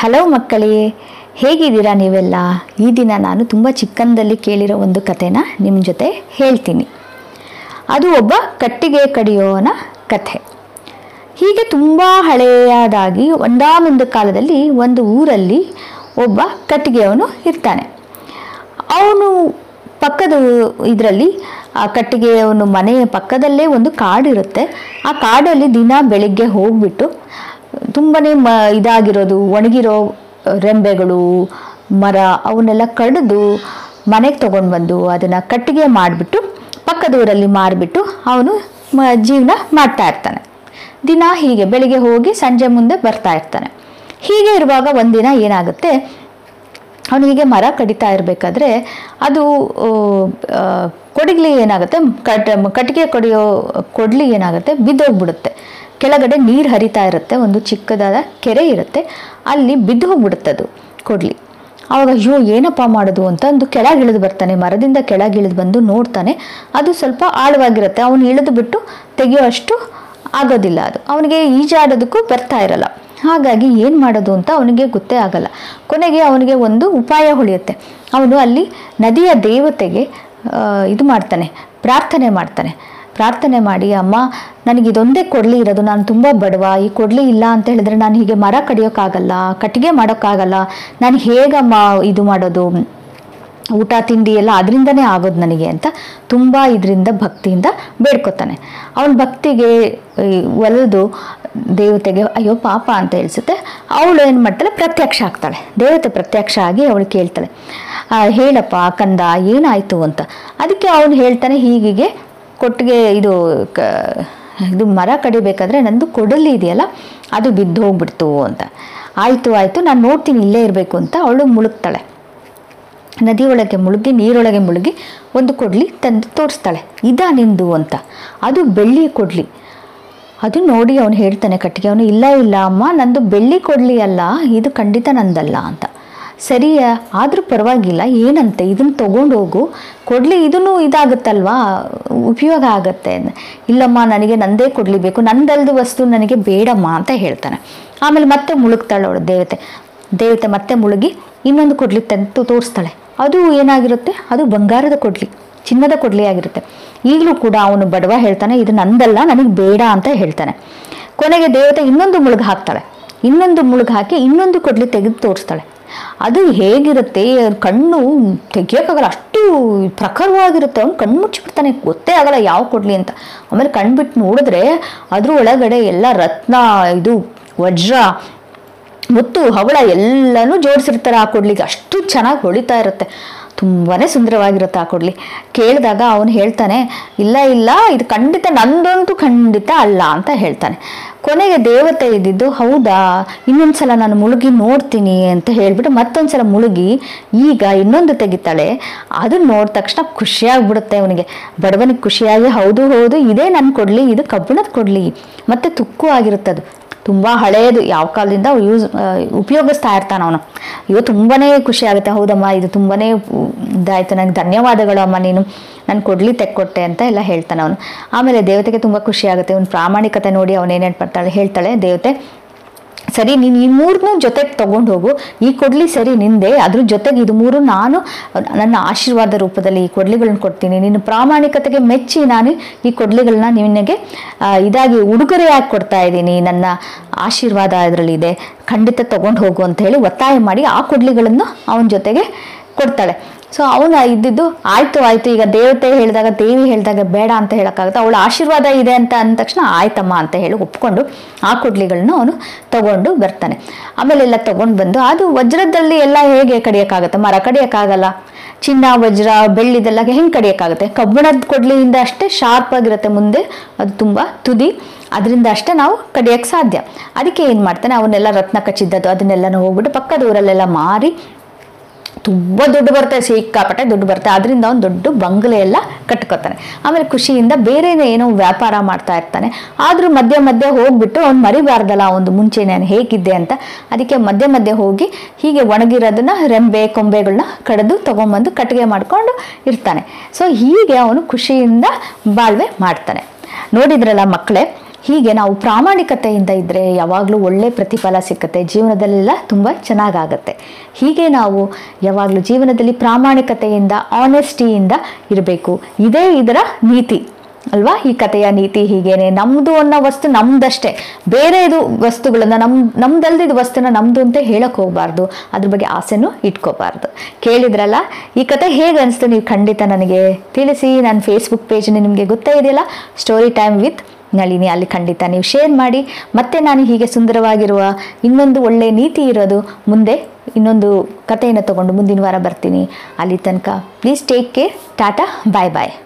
Hello ಮಕ್ಕಳೇ, ಹೇಗಿದ್ದೀರಾ ನೀವೆಲ್ಲ? ಈ ದಿನ ನಾನು ತುಂಬ ಚಿಕ್ಕಂದಲ್ಲಿ ಕೇಳಿರೋ ಒಂದು ಕಥೆನ ನಿಮ್ಮ ಜೊತೆ ಹೇಳ್ತೀನಿ. ಅದು ಒಬ್ಬ ಕಟ್ಟಿಗೆ ಕಡಿಯೋನ ಕಥೆ. ಹೀಗೆ ತುಂಬ ಹಳೆಯದಾಗಿ ಒಂದಾನೊಂದು ಕಾಲದಲ್ಲಿ ಒಂದು ಊರಲ್ಲಿ ಒಬ್ಬ ಕಟ್ಟಿಗೆಯವನು ಇರ್ತಾನೆ. ಅವನು ಪಕ್ಕದ ಇದರಲ್ಲಿ, ಆ ಕಟ್ಟಿಗೆಯವನು ಮನೆಯ ಪಕ್ಕದಲ್ಲೇ ಒಂದು ಕಾಡಿರುತ್ತೆ. ಆ ಕಾಡಲ್ಲಿ ದಿನ ಬೆಳಿಗ್ಗೆ ಹೋಗ್ಬಿಟ್ಟು ತುಂಬನೇ ಮ, ಇದಾಗಿರೋದು, ಒಣಗಿರೋ ರೆಂಬೆಗಳು, ಮರ, ಅವನ್ನೆಲ್ಲ ಕಡಿದು ಮನೆಗೆ ತೊಗೊಂಡು ಬಂದು ಅದನ್ನು ಕಟ್ಟಿಗೆ ಮಾಡಿಬಿಟ್ಟು, ಪಕ್ಕದೂರಲ್ಲಿ ಮಾರಿಬಿಟ್ಟು ಅವನು ಮ, ಜೀವನ ಮಾಡ್ತಾ ಇರ್ತಾನೆ. ದಿನ ಹೀಗೆ ಬೆಳಿಗ್ಗೆ ಹೋಗಿ ಸಂಜೆ ಮುಂದೆ ಬರ್ತಾ ಇರ್ತಾನೆ. ಹೀಗೆ ಇರುವಾಗ ಒಂದಿನ ಏನಾಗುತ್ತೆ, ಅವನು ಹೀಗೆ ಮರ ಕಡಿತಾ ಇರಬೇಕಾದ್ರೆ ಅದು ಕೊಡಗ್ಲಿ ಏನಾಗುತ್ತೆ, ಕಟ್, ಕಟ್ಟಿಗೆ ಕೊಡಿಯೋ, ಕೊಡ್ಲಿ ಏನಾಗುತ್ತೆ, ಬಿದ್ದೋಗ್ಬಿಡುತ್ತೆ. ಕೆಳಗಡೆ ನೀರು ಹರಿತಾ ಇರುತ್ತೆ, ಒಂದು ಚಿಕ್ಕದಾದ ಕೆರೆ ಇರುತ್ತೆ, ಅಲ್ಲಿ ಬಿದ್ದು ಹೋಗ್ಬಿಡುತ್ತೆ ಅದು ಕೊಡ್ಲಿ. ಆವಾಗ ಅಯ್ಯೋ, ಏನಪ್ಪ ಮಾಡೋದು ಅಂತ ಒಂದು ಕೆಳಗೆ ಇಳಿದು ಬರ್ತಾನೆ, ಮರದಿಂದ ಕೆಳಗೆ ಇಳಿದು ಬಂದು ನೋಡ್ತಾನೆ. ಅದು ಸ್ವಲ್ಪ ಆಳವಾಗಿರುತ್ತೆ, ಅವನು ಇಳಿದು ಬಿಟ್ಟು ತೆಗೆಯೋ ಅಷ್ಟು ಆಗೋದಿಲ್ಲ ಅದು. ಅವನಿಗೆ ಈಜಾಡೋದಕ್ಕೂ ಬರ್ತಾ ಇರಲ್ಲ. ಹಾಗಾಗಿ ಏನು ಮಾಡೋದು ಅಂತ ಅವನಿಗೆ ಗೊತ್ತೇ ಆಗಲ್ಲ. ಕೊನೆಗೆ ಅವನಿಗೆ ಒಂದು ಉಪಾಯ ಹೊಳೆಯುತ್ತೆ. ಅವನು ಅಲ್ಲಿ ನದಿಯ ದೇವತೆಗೆ ಇದು ಮಾಡ್ತಾನೆ, ಪ್ರಾರ್ಥನೆ ಮಾಡ್ತಾನೆ. ಪ್ರಾರ್ಥನೆ ಮಾಡಿ, ಅಮ್ಮ, ನನಗೆ ಇದೊಂದೇ ಕೊಡಲಿ, ಇರೋದು ನಾನು ತುಂಬ ಬಡವ, ಈ ಕೊಡಲಿ ಇಲ್ಲ ಅಂತ ಹೇಳಿದ್ರೆ ನಾನು ಹೀಗೆ ಮರ ಕಡಿಯೋಕ್ಕಾಗಲ್ಲ, ಕಟ್ಟಿಗೆ ಮಾಡೋಕ್ಕಾಗಲ್ಲ, ನಾನು ಹೇಗಮ್ಮ ಇದು ಮಾಡೋದು? ಊಟ, ತಿಂಡಿ ಎಲ್ಲ ಅದರಿಂದನೇ ಆಗೋದು ನನಗೆ ಅಂತ ತುಂಬ ಇದರಿಂದ ಭಕ್ತಿಯಿಂದ ಬೇಡ್ಕೊತಾನೆ. ಅವನ ಭಕ್ತಿಗೆ ಒಲಿದು ದೇವತೆಗೆ, ಅಯ್ಯೋ, ಪಾಪ ಅಂತ ಹೇಳಿಸುತ್ತೆ. ಅವಳು ಏನು ಮಾಡ್ತಾಳೆ? ಪ್ರತ್ಯಕ್ಷ ಆಗ್ತಾಳೆ. ದೇವತೆ ಪ್ರತ್ಯಕ್ಷ ಆಗಿ ಅವಳು ಕೇಳ್ತಾಳೆ ಹೇಳಪ್ಪ, ಕಂದ, ಏನಾಯಿತು? ಅಂತ. ಅದಕ್ಕೆ ಅವನು ಹೇಳ್ತಾನೆ, ಹೀಗೀಗೆ ಕೊಟ್ಟಿಗೆ ಇದು ಕ, ಇದು ಮರ ಕಡಿಬೇಕಾದ್ರೆ ನಂದು ಕೊಡಲಿ ಇದೆಯಲ್ಲ, ಅದು ಬಿದ್ದು ಹೋಗ್ಬಿಡ್ತು ಅಂತ. ಆಯಿತು ಆಯಿತು, ನಾನು ನೋಡ್ತೀನಿ, ಇಲ್ಲೇ ಇರಬೇಕು ಅಂತ ಅವಳು ಮುಳುಗ್ತಾಳೆ. ನದಿಯೊಳಗೆ ಮುಳುಗಿ, ನೀರೊಳಗೆ ಮುಳುಗಿ ಒಂದು ಕೊಡ್ಲಿ ತಂದು ತೋರಿಸ್ತಾಳೆ. ಇದಾ ನಿಂದು ಅಂತ. ಅದು ಬೆಳ್ಳಿ ಕೊಡ್ಲಿ. ಅದು ನೋಡಿ ಅವನು ಹೇಳ್ತಾನೆ ಕಟ್ಟಿಗೆ. ಅವನು, ಇಲ್ಲ ಇಲ್ಲ, ಅಮ್ಮ, ನಂದು ಬೆಳ್ಳಿ ಕೊಡಲಿ ಅಲ್ಲ, ಇದು ಖಂಡಿತ ನಂದಲ್ಲ ಅಂತ. ಸರಿ ಆದರೂ ಪರವಾಗಿಲ್ಲ, ಏನಂತೆ? ಇದನ್ನು ಹೋಗು ಕೊಡಲಿ, ಇದನ್ನು ಇದಾಗುತ್ತಲ್ವಾ? ಉಪಯೋಗ ಆಗತ್ತೆ. ಇಲ್ಲಮ್ಮ, ನನಗೆ ನಂದೇ ಕೊಡಲಿ ಬೇಕು ನಂದಲ್ದು ವಸ್ತು ನನಗೆ ಬೇಡಮ್ಮ ಅಂತ ಹೇಳ್ತಾನೆ. ಆಮೇಲೆ ಮತ್ತೆ ಮುಳುಗ್ತಾಳೆ ಅವಳು ದೇವತೆ. ದೇವತೆ ಮತ್ತೆ ಮುಳುಗಿ ಇನ್ನೊಂದು ಕೊಡ್ಲಿ ತಂತು ತೋರಿಸ್ತಾಳೆ. ಅದು ಏನಾಗಿರುತ್ತೆ? ಅದು ಬಂಗಾರದ ಕೊಡ್ಲಿ. ಚಿನ್ನದ ಕೊಡ್ಲಿ ಆಗಿರುತ್ತೆ. ಈಗಲೂ ಕೂಡ ಅವನು ಬಡವ ಹೇಳ್ತಾನೆ, ಇದು ನಂದಲ್ಲ, ನನಗೆ ಬೇಡ ಅಂತ ಹೇಳ್ತಾನೆ. ಕೊನೆಗೆ ದೇವತೆ ಇನ್ನೊಂದು ಮುಳುಗು ಹಾಕ್ತಾಳೆ. ಇನ್ನೊಂದು ಮುಳುಗು ಹಾಕಿ ಇನ್ನೊಂದು ಕೊಡ್ಲಿ ತೆಗೆದು ತೋರಿಸ್ತಾಳೆ. ಅದು ಹೇಗಿರುತ್ತೆ, ಕಣ್ಣು ತೆಗಿಯೋಕ್ಕಾಗಲ್ಲ, ಅಷ್ಟು ಪ್ರಖರವಾಗಿರುತ್ತೆ, ಅವ್ನು ಕಣ್ಣು ಮುಚ್ಚಿಬಿಡ್ತಾನೆ, ಗೊತ್ತೇ ಆಗಲ್ಲ ಯಾವ ಕೊಡ್ಲಿ ಅಂತ. ಆಮೇಲೆ ಕಣ್ಬಿಟ್ಟು ನೋಡಿದ್ರೆ ಅದ್ರ ಒಳಗಡೆ ಎಲ್ಲ ರತ್ನ, ಇದು ವಜ್ರ, ಮುತ್ತು, ಹವಳ ಎಲ್ಲನೂ ಜೋಡಿಸಿರ್ತಾರೆ ಆ ಕೊಡ್ಲಿಗೆ. ಅಷ್ಟು ಚೆನ್ನಾಗಿ ಹೊಳಿತಾ ಇರುತ್ತೆ. ತುಂಬಾ ಸುಂದರವಾಗಿರುತ್ತೆ ಆ ಕೊಡಲಿ. ಕೇಳಿದಾಗ ಅವನು ಹೇಳ್ತಾನೆ, ಇಲ್ಲ ಇಲ್ಲ, ಇದು ಖಂಡಿತ ನಂದಂತೂ ಖಂಡಿತ ಅಲ್ಲ ಅಂತ ಹೇಳ್ತಾನೆ. ಕೊನೆಗೆ ದೇವತೆ ಇದ್ದಿದ್ದು, ಹೌದಾ, ಇನ್ನೊಂದ್ಸಲ ನಾನು ಮುಳುಗಿ ನೋಡ್ತೀನಿ ಅಂತ ಹೇಳ್ಬಿಟ್ಟು ಮತ್ತೊಂದ್ಸಲ ಮುಳುಗಿ, ಈಗ ಇನ್ನೊಂದು ತೆಗಿತಾಳೆ. ಅದು ನೋಡಿದ ತಕ್ಷಣ ಖುಷಿಯಾಗ್ಬಿಡುತ್ತೆ ಅವನಿಗೆ. ಬಡವನಿಗೆ ಖುಷಿಯಾಗಿ, ಹೌದು ಹೌದು, ಇದೇ ನನ್ನ ಕೊಡ್ಲಿ, ಇದು ಕಬ್ಬಿಣದ ಕೊಡಲಿ. ಮತ್ತು ತುಕ್ಕು ಆಗಿರುತ್ತೆ ಅದು ತುಂಬ ಹಳೆಯದು ಯಾವ ಕಾಲದಿಂದ ಯೂಸ್ ಉಪಯೋಗಿಸ್ತಾ ಇರ್ತಾನೆ ಅವನು. ಅಯ್ಯೋ ತುಂಬಾ ಖುಷಿ ಆಗುತ್ತೆ, ಹೌದಮ್ಮ, ಇದು ತುಂಬಾ ಇದಾಯಿತು ನನಗೆ ಧನ್ಯವಾದಗಳು ಅಮ್ಮ ನೀನು. ನಾನು ಕೊಡ್ಲಿ, ತೆಕ್ಕೊಟ್ಟೆ ಅಂತ ಎಲ್ಲ ಹೇಳ್ತಾನೆ ಅವನು. ಆಮೇಲೆ ದೇವತೆಗೆ ತುಂಬ ಖುಷಿ ಆಗುತ್ತೆ ಅವನು ಪ್ರಾಮಾಣಿಕತೆ ನೋಡಿ ಅವನೇನೇನು ಮಾಡ್ತಾಳೆ ಹೇಳ್ತಾಳೆ, ದೇವತೆ ಸರಿ, ನೀನು ಈ ಮೂರನ್ನೂ ಜೊತೆಗೆ ತೊಗೊಂಡು ಹೋಗು. ಈ ಕೊಡ್ಲಿ ಸರಿ ನಿಂದೆ. ಅದ್ರ ಜೊತೆಗೆ ಇದು ಮೂರು ನಾನು, ನನ್ನ ಆಶೀರ್ವಾದ ರೂಪದಲ್ಲಿ ಈ ಕೊಡ್ಲಿಗಳನ್ನ ಕೊಡ್ತೀನಿ. ನಿನ್ನ ಪ್ರಾಮಾಣಿಕತೆಗೆ ಮೆಚ್ಚಿ ನಾನು ಈ ಕೊಡ್ಲಿಗಳನ್ನ ನಿನಗೆ ಇದಾಗಿ ಉಡುಗೊರೆಯಾಗಿ ಕೊಡ್ತಾ ಇದ್ದೀನಿ. ನನ್ನ ಆಶೀರ್ವಾದ ಇದರಲ್ಲಿದೆ. ಖಂಡಿತ ತೊಗೊಂಡು ಹೋಗು ಅಂತ ಹೇಳಿ ಒತ್ತಾಯ ಮಾಡಿ ಆ ಕೊಡ್ಲಿಗಳನ್ನು ಅವನ ಜೊತೆಗೆ ಕೊಡ್ತಾಳೆ. ಸೊ ಅವನು ಇದ್ದಿದ್ದು ಆಯ್ತು ಆಯ್ತು. ಈಗ ದೇವತೆ ಹೇಳಿದಾಗ, ದೇವಿ ಹೇಳಿದಾಗ ಬೇಡ ಅಂತ ಹೇಳೋಕ್ಕಾಗುತ್ತೆ? ಅವಳ ಆಶೀರ್ವಾದ ಇದೆ ಅಂತ ಅಂದ ತಕ್ಷಣ ಆಯ್ತಮ್ಮ ಅಂತ ಹೇಳಿ ಒಪ್ಕೊಂಡು ಆ ಕುಡ್ಲಿಗಳನ್ನ ಅವನು ತಗೊಂಡು ಬರ್ತಾನೆ. ಆಮೇಲೆಲ್ಲ ತಗೊಂಡು ಬಂದು, ಅದು ವಜ್ರದಲ್ಲಿ ಎಲ್ಲ ಹೇಗೆ ಕಡಿಯೋಕ್ಕಾಗುತ್ತೆ? ಮರ ಕಡಿಯೋಕ್ಕಾಗಲ್ಲ? ಚಿನ್ನ, ವಜ್ರ ಬೆಳ್ಳಿದೆಲ್ಲ ಹೆಂಗೆ ಕಡಿಯಕ್ಕಾಗುತ್ತೆ? ಕಬ್ಬಿಣದ ಕೊಡ್ಲಿಯಿಂದ ಅಷ್ಟೇ ಶಾರ್ಪ್ ಆಗಿರುತ್ತೆ ಮುಂದೆ. ಅದು ತುಂಬ ತುದಿ. ಅದರಿಂದ ಅಷ್ಟೇ ನಾವು ಕಡಿಯೋಕ್ಕೆ ಸಾಧ್ಯ. ಅದಕ್ಕೆ ಏನು ಮಾಡ್ತಾನೆ? ಅವನ್ನೆಲ್ಲ ರತ್ನ ಕಚ್ಚಿದ್ದದ್ದು ಅದನ್ನೆಲ್ಲ ಹೋಗ್ಬಿಟ್ಟು ಪಕ್ಕದ ಊರಲ್ಲೆಲ್ಲ ಮಾರಿ ತುಂಬ ದುಡ್ಡು ಬರುತ್ತೆ, ಸಿಕ್ಕಾಪಟ್ಟೆ ದುಡ್ಡು ಬರುತ್ತೆ. ಅದರಿಂದ ಅವ್ನು ದೊಡ್ಡ ಬಂಗಲೆ ಎಲ್ಲ ಕಟ್ಕೋತಾನೆ. ಆಮೇಲೆ ಖುಷಿಯಿಂದ ಬೇರೆ ಏನೋ ವ್ಯಾಪಾರ ಮಾಡ್ತಾ ಇರ್ತಾನೆ. ಆದರೂ ಮಧ್ಯೆ ಮಧ್ಯೆ ಹೋಗ್ಬಿಟ್ಟು ಅವ್ನು ಮರಿಬಾರ್ದಲ್ಲ, ಒಂದು ಮುಂಚೆ ನಾನು ಹೇಗಿದ್ದೆ ಅಂತ. ಅದಕ್ಕೆ ಮಧ್ಯೆ ಮಧ್ಯೆ ಹೋಗಿ ಹೀಗೆ ಒಣಗಿರೋದನ್ನ ರೆಂಬೆ ಕೊಂಬೆಗಳನ್ನ ಕಡಿದು ತೊಗೊಂಬಂದು ಕಟ್ಟಿಗೆ ಮಾಡ್ಕೊಂಡು ಇರ್ತಾನೆ. ಸೊ ಹೀಗೆ ಅವನು ಖುಷಿಯಿಂದ ಬಾಳ್ವೆ ಮಾಡ್ತಾನೆ. ನೋಡಿದ್ರಲ್ಲ ಮಕ್ಕಳೇ ಹೀಗೆ ನಾವು ಪ್ರಾಮಾಣಿಕತೆಯಿಂದ ಇದ್ದರೆ ಯಾವಾಗಲೂ ಒಳ್ಳೆ ಪ್ರತಿಫಲ ಸಿಕ್ಕತ್ತೆ. ಜೀವನದಲ್ಲೆಲ್ಲ ತುಂಬ ಚೆನ್ನಾಗಾಗತ್ತೆ. ಹೀಗೆ ನಾವು ಯಾವಾಗಲೂ ಜೀವನದಲ್ಲಿ ಪ್ರಾಮಾಣಿಕತೆಯಿಂದ ಆನೆಸ್ಟಿಯಿಂದ ಇರಬೇಕು. ಇದೇ ಇದರ ನೀತಿ. ಅಲ್ವಾ? ಈ ಕಥೆಯ ನೀತಿ ಹೀಗೇನೆ. ನಮ್ಮದು ಅನ್ನೋ ವಸ್ತು ನಮ್ದಷ್ಟೇ. ಬೇರೆದು ವಸ್ತುಗಳನ್ನು ನಮ್ ನಮ್ದಲ್ದಿದ್ದ ವಸ್ತುನ ನಮ್ದು ಅಂತ ಹೇಳಕ್ ಹೋಗಬಾರ್ದು. ಅದ್ರ ಬಗ್ಗೆ ಆಸೆನೂ ಇಟ್ಕೋಬಾರ್ದು. ಕೇಳಿದ್ರಲ್ಲ, ಈ ಕತೆ ಹೇಗೆ ಅನಿಸ್ತು? ನೀವು ಖಂಡಿತ ನನಗೆ ತಿಳಿಸಿ. ನನ್ನ ಫೇಸ್ಬುಕ್ ಪೇಜ್ ನಿಮಗೆ ಗೊತ್ತೇ ಇದೆಯಲ್ಲ? ಸ್ಟೋರಿ ಟೈಮ್ ವಿತ್ ನಳಿನಿ ಅಲ್ಲಿ ಖಂಡಿತ ನೀವು ಶೇರ್ ಮಾಡಿ. ಮತ್ತೆ ನಾನು ಹೀಗೆ ಸುಂದರವಾಗಿರುವ ಇನ್ನೊಂದು ಒಳ್ಳೆಯ ನೀತಿ ಇರೋದು ಮುಂದೆ ಇನ್ನೊಂದು ಕಥೆಯನ್ನು ತಗೊಂಡು ಮುಂದಿನ ವಾರ ಬರ್ತೀನಿ. ಅಲ್ಲಿ ತನಕ please take care tata bye bye